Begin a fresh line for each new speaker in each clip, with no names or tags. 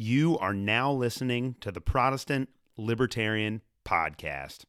You are now listening to the Protestant Libertarian Podcast.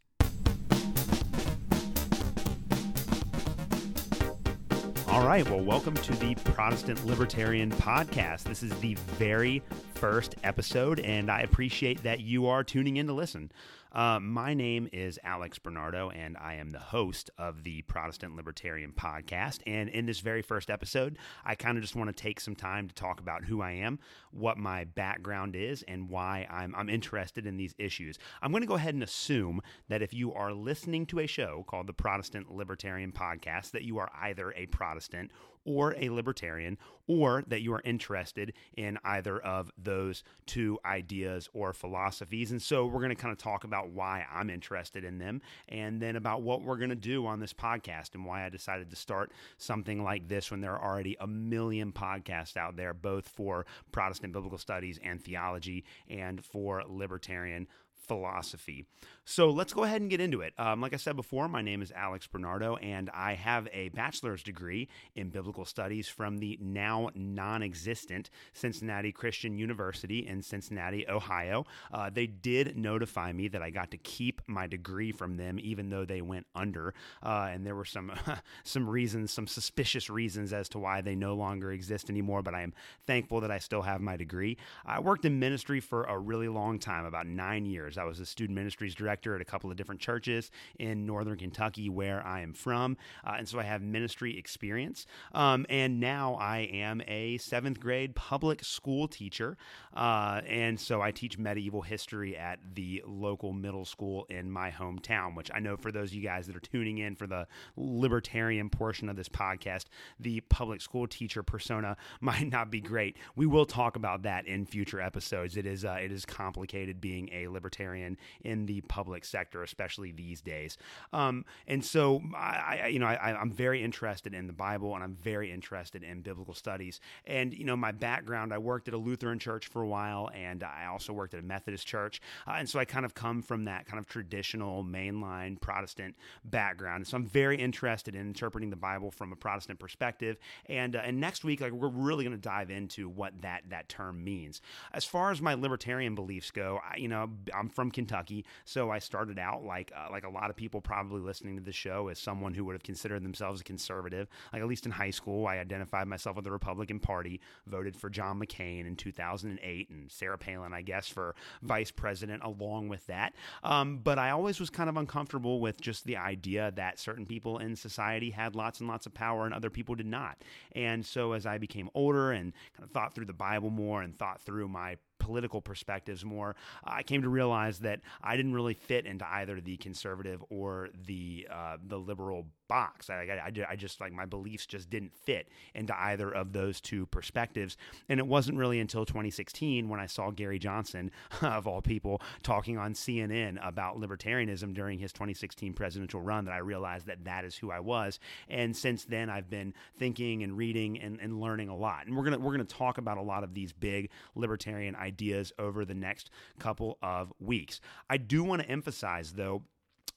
All right, well, welcome to the Protestant Libertarian Podcast. This is the very first episode, and I appreciate that you are tuning in to listen. Uh, my name is Alex Bernardo, and I am the host of the Protestant Libertarian Podcast. And in this very first episode, I kind of just want to take some time to talk about who I am, what my background is, and why I'm, I'm interested in these issues. I'm going to go ahead and assume that if you are listening to a show called the Protestant Libertarian Podcast, that you are either a Protestant or a libertarian, or that you are interested in either of those two ideas or philosophies. And so we're going to kind of talk about why I'm interested in them and then about what we're going to do on this podcast and why I decided to start something like this when there are already a million podcasts out there, both for Protestant biblical studies and theology and for libertarian philosophy. So let's go ahead and get into it. Um, like I said before, my name is Alex Bernardo, and I have a bachelor's degree in biblical studies from the now non existent Cincinnati Christian University in Cincinnati, Ohio. Uh, they did notify me that I got to keep my degree from them, even though they went under. Uh, and there were some, some reasons, some suspicious reasons as to why they no longer exist anymore, but I am thankful that I still have my degree. I worked in ministry for a really long time, about nine years. I was a student ministries director at a couple of different churches in northern Kentucky, where I am from. Uh, and so I have ministry experience. Um, and now I am a seventh grade public school teacher. Uh, and so I teach medieval history at the local middle school in my hometown, which I know for those of you guys that are tuning in for the libertarian portion of this podcast, the public school teacher persona might not be great. We will talk about that in future episodes. It is uh, it is complicated being a libertarian in the public sector, especially these days. Um, and so I, I you know I, I'm very interested in the Bible and I'm very interested in biblical studies. And you know my background, I worked at a Lutheran church for a while, and I also worked at a Methodist church, uh, and so I kind of come from that kind of traditional mainline Protestant background. So I'm very interested in interpreting the Bible from a Protestant perspective. And uh, and next week, like we're really going to dive into what that that term means. As far as my libertarian beliefs go, I, you know I'm from Kentucky, so I started out like uh, like a lot of people probably listening to the show as someone who would have considered themselves a conservative. Like at least in high school, I identified myself with the Republican Party, voted for John McCain in 2008, and Sarah Palin, I guess, for vice president along with that. Um, but I always was kind of uncomfortable with just the idea that certain people in society had lots and lots of power and other people did not. And so as I became older and kind of thought through the Bible more and thought through my political perspectives more, I came to realize that I didn't really fit into either the conservative or the uh, the liberal box. I, I, I, just like my beliefs just didn't fit into either of those two perspectives. And it wasn't really until 2016 when I saw Gary Johnson, of all people, talking on CNN about libertarianism during his 2016 presidential run that I realized that that is who I was. And since then, I've been thinking and reading and, and learning a lot. And we're gonna we're gonna talk about a lot of these big libertarian ideas over the next couple of weeks. I do want to emphasize though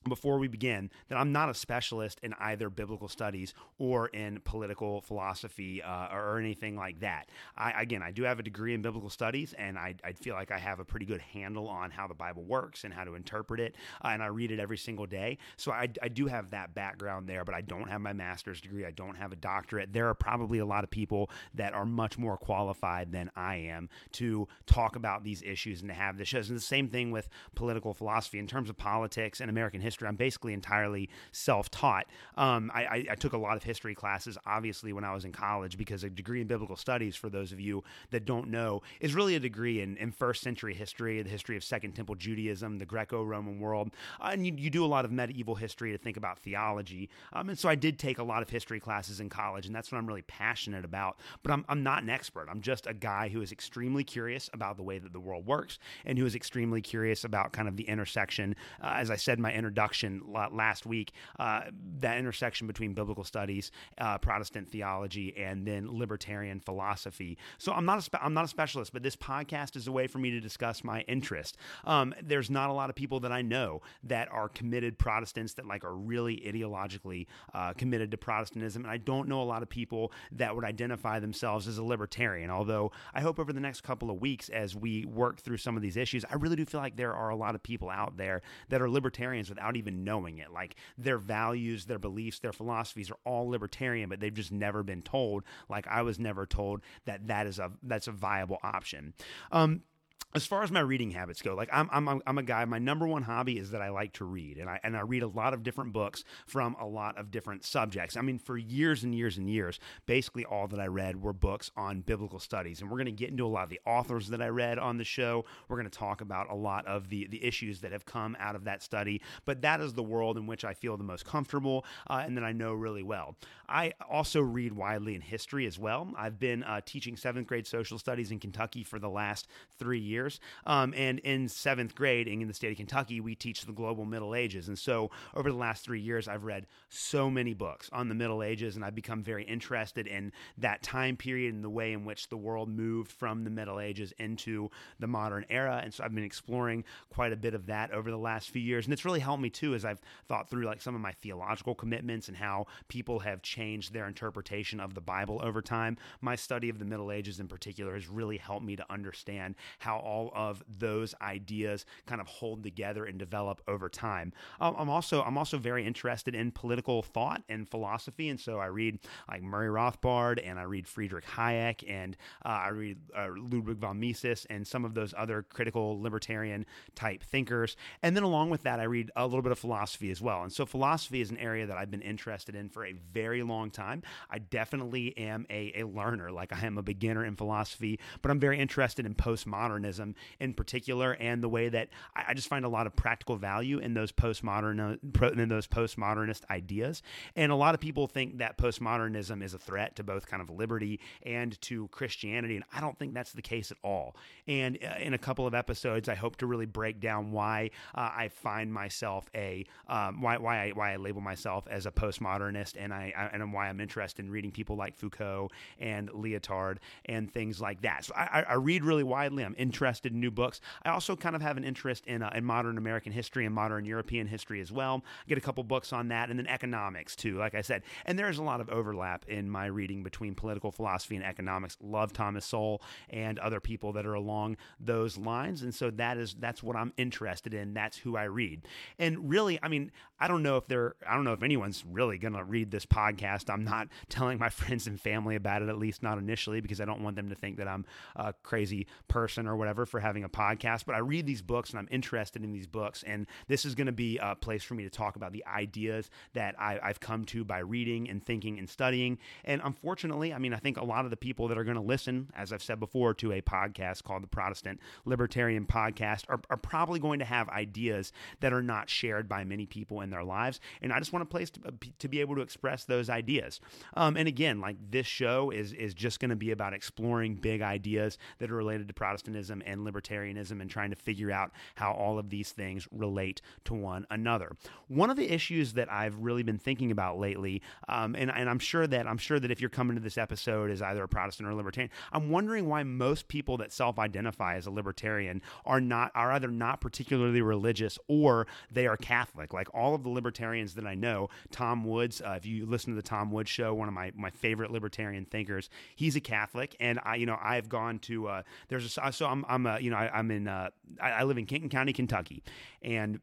before we begin that I'm not a specialist in either biblical studies or in political philosophy uh, or anything like that. I, again, I do have a degree in biblical studies, and I, I, feel like I have a pretty good handle on how the Bible works and how to interpret it, uh, and I read it every single day. So I, I do have that background there, but I don't have my master's degree. I don't have a doctorate. There are probably a lot of people that are much more qualified than I am to talk about these issues and to have the shows. And the same thing with political philosophy in terms of politics and American history history. I'm basically entirely self taught. Um, I, I, took a lot of history classes, obviously, when I was in college, because a degree in biblical studies, for those of you that don't know, is really a degree in, in first century history, the history of Second Temple Judaism, the Greco Roman world. Uh, and you, you, do a lot of medieval history to think about theology. Um, and so I did take a lot of history classes in college, and that's what I'm really passionate about. But I'm, I'm not an expert. I'm just a guy who is extremely curious about the way that the world works and who is extremely curious about kind of the intersection, uh, as I said my introduction introduction last week, uh, that intersection between biblical studies, uh, Protestant theology, and then libertarian philosophy. So I'm not a spe- I'm not a specialist, but this podcast is a way for me to discuss my interest. Um, there's not a lot of people that I know that are committed Protestants that like are really ideologically uh, committed to Protestantism, and I don't know a lot of people that would identify themselves as a libertarian. Although I hope over the next couple of weeks, as we work through some of these issues, I really do feel like there are a lot of people out there that are libertarians without even knowing it. Like their values, their beliefs, their philosophies are all libertarian, but they've just never been told, like I was never told, that that is a that's a viable option. Um, as far as my reading habits go, like I'm, I'm, I'm a guy. My number one hobby is that I like to read, and I and I read a lot of different books from a lot of different subjects. I mean, for years and years and years, basically all that I read were books on biblical studies, and we're going to get into a lot of the authors that I read on the show. We're going to talk about a lot of the the issues that have come out of that study. But that is the world in which I feel the most comfortable, uh, and that I know really well. I also read widely in history as well. I've been uh, teaching seventh grade social studies in Kentucky for the last three years years. Um, and in seventh grade in the state of Kentucky, we teach the global Middle Ages. And so over the last three years, I've read so many books on the Middle Ages, and I've become very interested in that time period and the way in which the world moved from the Middle Ages into the modern era. And so I've been exploring quite a bit of that over the last few years. And it's really helped me too as I've thought through like some of my theological commitments and how people have changed their interpretation of the Bible over time. My study of the Middle Ages in particular has really helped me to understand how all of those ideas kind of hold together and develop over time. Um, I'm also I'm also very interested in political thought and philosophy, and so I read like Murray Rothbard and I read Friedrich Hayek and uh, I read uh, Ludwig von Mises and some of those other critical libertarian type thinkers. And then along with that, I read a little bit of philosophy as well. And so philosophy is an area that I've been interested in for a very long time. I definitely am a, a learner, like I am a beginner in philosophy, but I'm very interested in postmodernism in particular, and the way that I, I just find a lot of practical value in those postmodern in those postmodernist ideas. And a lot of people think that postmodernism is a threat to both kind of liberty and to Christianity, and I don't think that's the case at all. And uh, in a couple of episodes, I hope to really break down why uh, I find myself a um, why why I why I label myself as a postmodernist, and I, I and why I'm interested in reading people like Foucault and Lyotard and things like that. So I, I read really widely. I'm interested interested in new books. I also kind of have an interest in, uh, in modern American history and modern European history as well. I get a couple books on that, and then economics too, like I said. And there is a lot of overlap in my reading between political philosophy and economics. Love Thomas Sowell and other people that are along those lines, and so that is that's what I'm interested in. That's who I read. And really, I mean, I don't know if they're I don't know if anyone's really going to read this podcast. I'm not telling my friends and family about it, at least not initially, because I don't want them to think that I'm a crazy person or whatever for having a podcast, but I read these books and I'm interested in these books. And this is going to be a place for me to talk about the ideas that I, have come to by reading and thinking and studying. And unfortunately, I mean, I think a lot of the people that are going to listen, as I've said before, to a podcast called the Protestant Libertarian Podcast are, are probably going to have ideas that are not shared by many people in their lives. And I just want a place to, to be able to express those ideas. Um, and again, like this show is, is just going to be about exploring big ideas that are related to Protestantism and libertarianism and trying to figure out how all of these things relate to one another. One of the issues that I've really been thinking about lately, um, and, and I'm sure that I'm sure that if you're coming to this episode as either a Protestant or a libertarian, I'm wondering why most people that self-identify as a libertarian are not are either not particularly religious or they are Catholic. Like all of the libertarians that I know, Tom Woods, uh, if you listen to the Tom Woods show, one of my my favorite libertarian thinkers, he's a Catholic, and I you know I've gone to uh, there's a so I'm I'm a you know, I, am in, uh, I, I live in Kenton County, Kentucky, and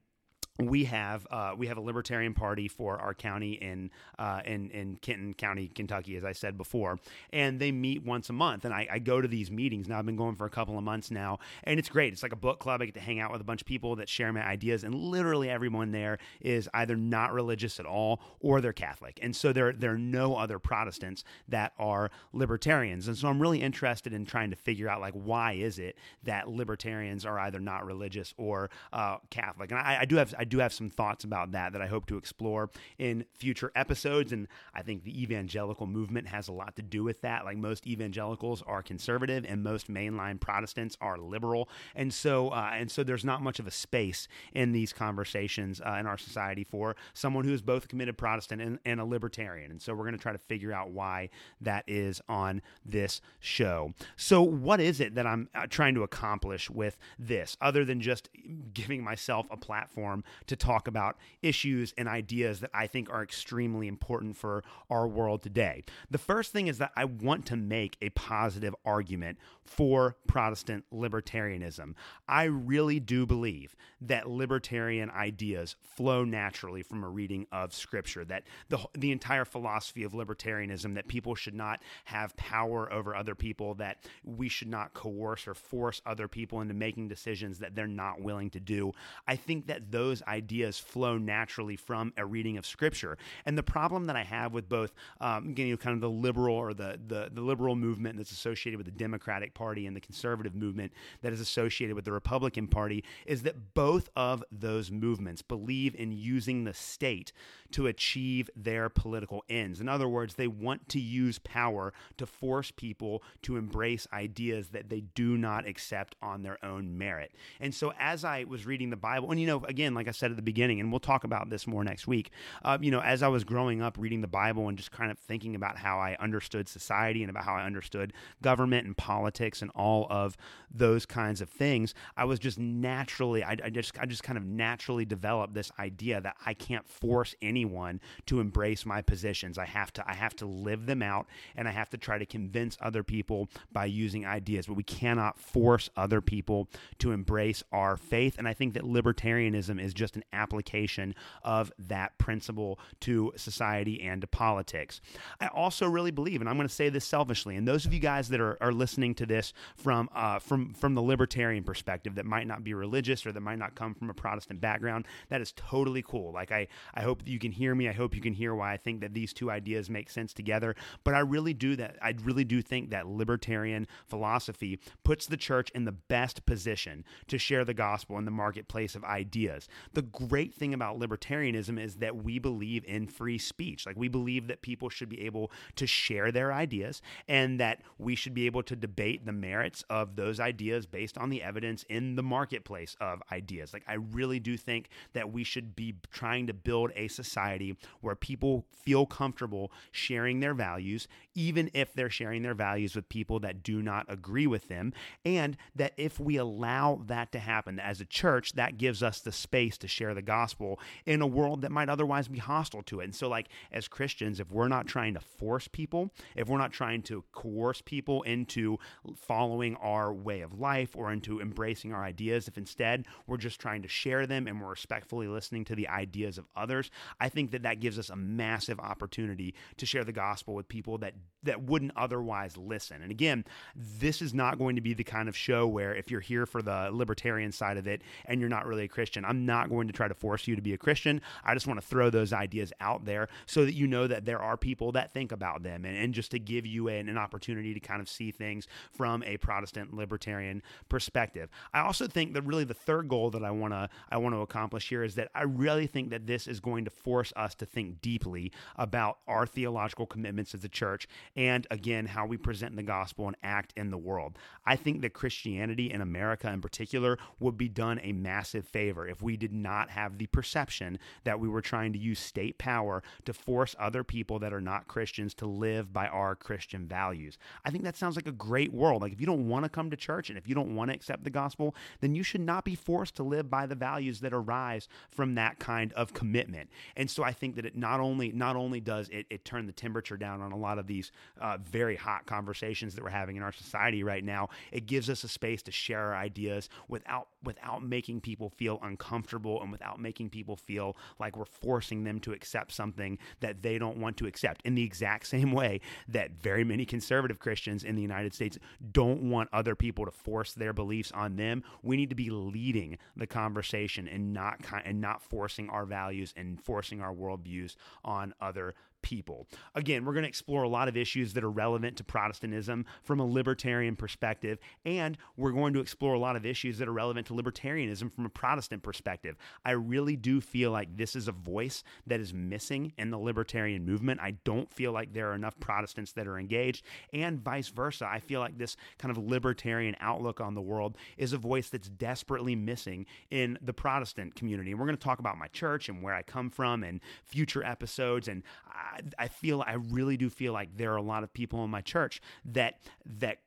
we have uh, we have a libertarian party for our county in uh, in in Kenton County, Kentucky, as I said before, and they meet once a month. And I, I, go to these meetings now. I've been going for a couple of months now, and it's great. It's like a book club. I get to hang out with a bunch of people that share my ideas, and literally everyone there is either not religious at all or they're Catholic. And so there there are no other Protestants that are libertarians. And so I'm really interested in trying to figure out like why is it that libertarians are either not religious or uh, Catholic. And I, I do have I do have some thoughts about that that I hope to explore in future episodes. And I think the evangelical movement has a lot to do with that. Like most evangelicals are conservative, and most mainline Protestants are liberal, and so uh, and so there's not much of a space in these conversations uh, in our society for someone who is both a committed Protestant and, and a libertarian. And so we're going to try to figure out why that is on this show. So, what is it that I'm uh, trying to accomplish with this, other than just giving myself a platform to talk about issues and ideas that I think are extremely important for our world today? The first thing is that I want to make a positive argument for Protestant libertarianism. I really do believe that libertarian ideas flow naturally from a reading of Scripture, that the, the entire philosophy of libertarianism, that people should not have power over other people, that we should not coerce or force other people into making decisions that they're not willing to do. I think that those ideas flow naturally from a reading of Scripture. And the problem that I have with both, um, you know, kind of the liberal or the, the, the liberal movement that's associated with the Democratic Party and the conservative movement that is associated with the Republican Party is that both of those movements believe in using the state to achieve their political ends. In other words, they want to use power to force people to embrace ideas that they do not accept on their own merit. And so, as I was reading the Bible, and you know, again, like I said at the beginning, and we'll talk about this more next week, uh, you know, as I was growing up reading the Bible and just kind of thinking about how I understood society and about how I understood government and politics and all of those kinds of things, I was just naturally, I, I just, I just kind of naturally developed this idea that I can't force anyone to embrace my positions. I have to, I have to live them out, and I have to try to convince other people by using ideas. But we cannot force other people to embrace our faith. And I think that libertarianism is just an application of that principle to society and to politics. I also really believe, and I'm going to say this selfishly, and those of you guys that are, are listening to this from uh, from from the libertarian perspective that might not be religious or that might not come from a Protestant background, that is totally cool. Like I I hope you can hear me. I hope you can hear why I think that these two ideas make sense together. But I really do that. I really do think that libertarian philosophy puts the church in the best position to share the gospel in the marketplace of ideas. The great thing about libertarianism is that we believe in free speech. Like we believe that people should be able to share their ideas and that we should be able to debate the merits of those ideas based on the evidence in the marketplace of ideas. Like I really do think that we should be trying to build a society where people feel comfortable sharing their values even if they're sharing their values with people that do not agree with them and that if we allow that to happen as a church that gives us the space to share the gospel in a world that might otherwise be hostile to it. And so like as Christians if we're not trying to force people, if we're not trying to coerce people into following our way of life or into embracing our ideas, if instead we're just trying to share them and we're respectfully listening to the ideas of others, I think that that gives us a massive opportunity to share the gospel with people that that wouldn't otherwise listen. And again, this is not going to be the kind of show where if you're here for the libertarian side of it and you're not really a Christian, I'm not going to try to force you to be a Christian. I just want to throw those ideas out there so that you know that there are people that think about them and, and just to give you an, an opportunity to kind of see things from a Protestant libertarian perspective. I also think that really the third goal that I want to I want to accomplish here is that I really think that this is going to force us to think deeply about our theological commitments as a church and again how we present the gospel and act in the world. I think that Christianity in America in particular would be done a massive favor if we did not have the perception that we were trying to use state power to force other people that are not Christians to live by our Christian values. I think that sounds like a great world. Like if you don't want to come to church and if you don't want to accept the gospel, then you should not be forced to live by the values that arise from that kind of commitment. And so I think that it not only not only does it, it turn the temperature down on a lot of these uh, very hot conversations that we're having in our society right now. It gives us a space to share our ideas without without making people feel uncomfortable and without making people feel like we're forcing them to accept something that they don't want to accept. In the exact same way that very many conservative Christians in the United States don't want other people to force their beliefs on them. We need to be leading the conversation and not and not forcing our values and forcing our worldviews on other people. Again, we're going to explore a lot of issues that are relevant to Protestantism from a libertarian perspective, and we're going to explore a lot of issues that are relevant to libertarianism from a Protestant perspective. I really do feel like this is a voice that is missing in the libertarian movement. I don't feel like there are enough Protestants that are engaged, and vice versa. I feel like this kind of libertarian outlook on the world is a voice that's desperately missing in the Protestant community. And we're going to talk about my church and where I come from and future episodes. And I, I feel, I really do feel like there are a lot of people in my church that, that,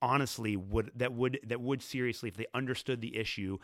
honestly would that would that would seriously if they understood the issue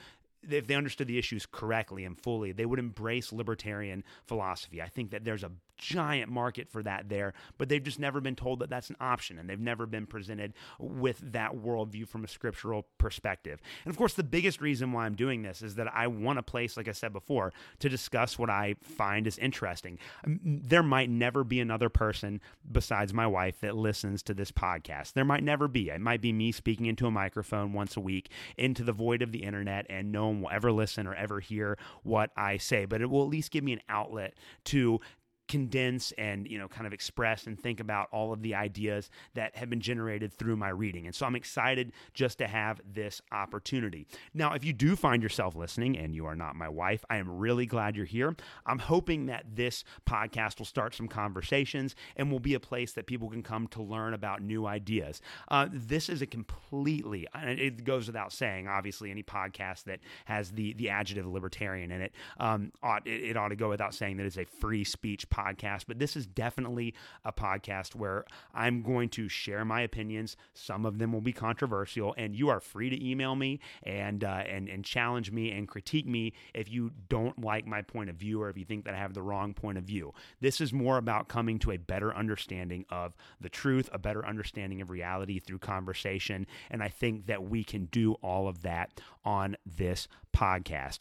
if they understood the issues correctly and fully, they would embrace libertarian philosophy. I think that there's a giant market for that there, but they've just never been told that that's an option and they've never been presented with that worldview from a scriptural perspective. And of course, the biggest reason why I'm doing this is that I want a place, like I said before, to discuss what I find is interesting. There might never be another person besides my wife that listens to this podcast. There might never be. It might be me speaking into a microphone once a week into the void of the internet, and no one will ever listen or ever hear what I say, but it will at least give me an outlet to condense and you know kind of express and think about all of the ideas that have been generated through my reading. And so i'm excited just to have this opportunity. Now if you do find yourself listening and you are not my wife i am really glad you're here. I'm hoping that this podcast will start some conversations and will be a place that people can come to learn about new ideas. Uh, this is a completely it goes without saying obviously any podcast that has the the adjective libertarian in it um, ought it, it ought to go without saying that it's a free speech podcast, but this is definitely a podcast where I'm going to share my opinions. Some of them will be controversial, and you are free to email me and uh, and and challenge me and critique me if you don't like my point of view or if you think that I have the wrong point of view. This is more about coming to a better understanding of the truth, a better understanding of reality through conversation, and I think that we can do all of that on this podcast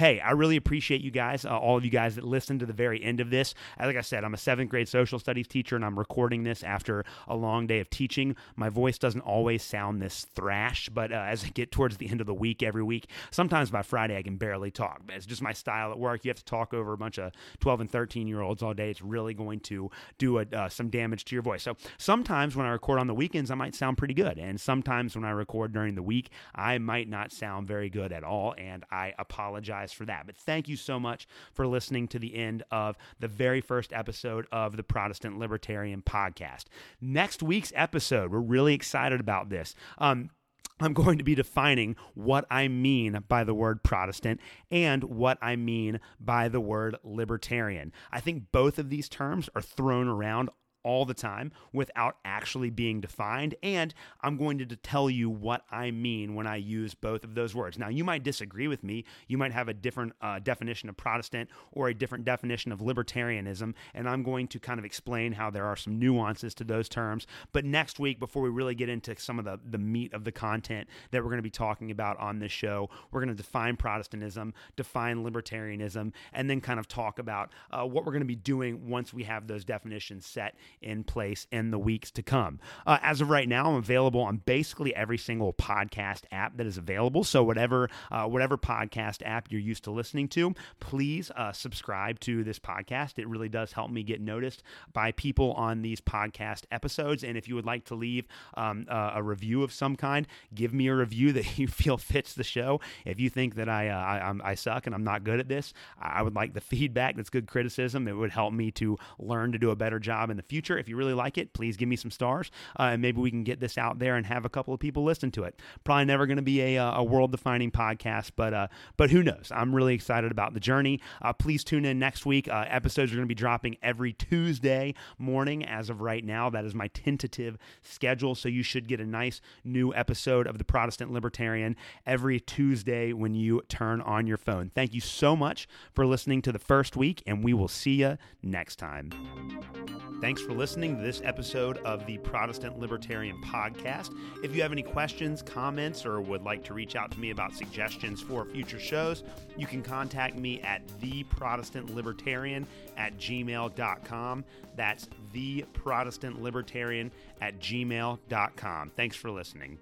hey, I really appreciate you guys, uh, all of you guys that listened to the very end of this. Like I said, I'm a seventh grade social studies teacher and I'm recording this after a long day of teaching. My voice doesn't always sound this thrash, but uh, as I get towards the end of the week every week, sometimes by Friday I can barely talk. It's just my style at work. You have to talk over a bunch of 12 and 13 year olds all day. It's really going to do a, uh, some damage to your voice. So sometimes when I record on the weekends, I might sound pretty good. And sometimes when I record during the week, I might not sound very good at all. And I apologize apologize for that. But thank you so much for listening to the end of the very first episode of the Protestant Libertarian Podcast. Next week's episode, we're really excited about this. Um, I'm going to be defining what I mean by the word Protestant and what I mean by the word libertarian. I think both of these terms are thrown around all the time without actually being defined. And I'm going to tell you what I mean when I use both of those words. Now, you might disagree with me. You might have a different uh, definition of Protestant or a different definition of libertarianism. And I'm going to kind of explain how there are some nuances to those terms. But next week, before we really get into some of the, the meat of the content that we're going to be talking about on this show, we're going to define Protestantism, define libertarianism, and then kind of talk about uh, what we're going to be doing once we have those definitions set in place in the weeks to come. Uh, as of right now, I'm available on basically every single podcast app that is available. So whatever uh, whatever podcast app you're used to listening to, please uh, subscribe to this podcast. It really does help me get noticed by people on these podcast episodes. And if you would like to leave um, a review of some kind, give me a review that you feel fits the show. If you think that I uh, I, I suck and I'm not good at this, I would like the feedback. That's good criticism. It would help me to learn to do a better job in the future. If you really like it, please give me some stars, uh, and maybe we can get this out there and have a couple of people listen to it. Probably never going to be a, uh, a world defining podcast, but uh, but who knows? I'm really excited about the journey. Uh, please tune in next week. Uh, episodes are going to be dropping every Tuesday morning as of right now. That is my tentative schedule, so you should get a nice new episode of the Protestant Libertarian every Tuesday when you turn on your phone. Thank you so much for listening to the first week, and we will see you next time. Thanks for listening to this episode of the Protestant Libertarian Podcast. If you have any questions, comments, or would like to reach out to me about suggestions for future shows, you can contact me at theprotestantlibertarian at gmail.com. That's theprotestantlibertarian at gmail.com. Thanks for listening.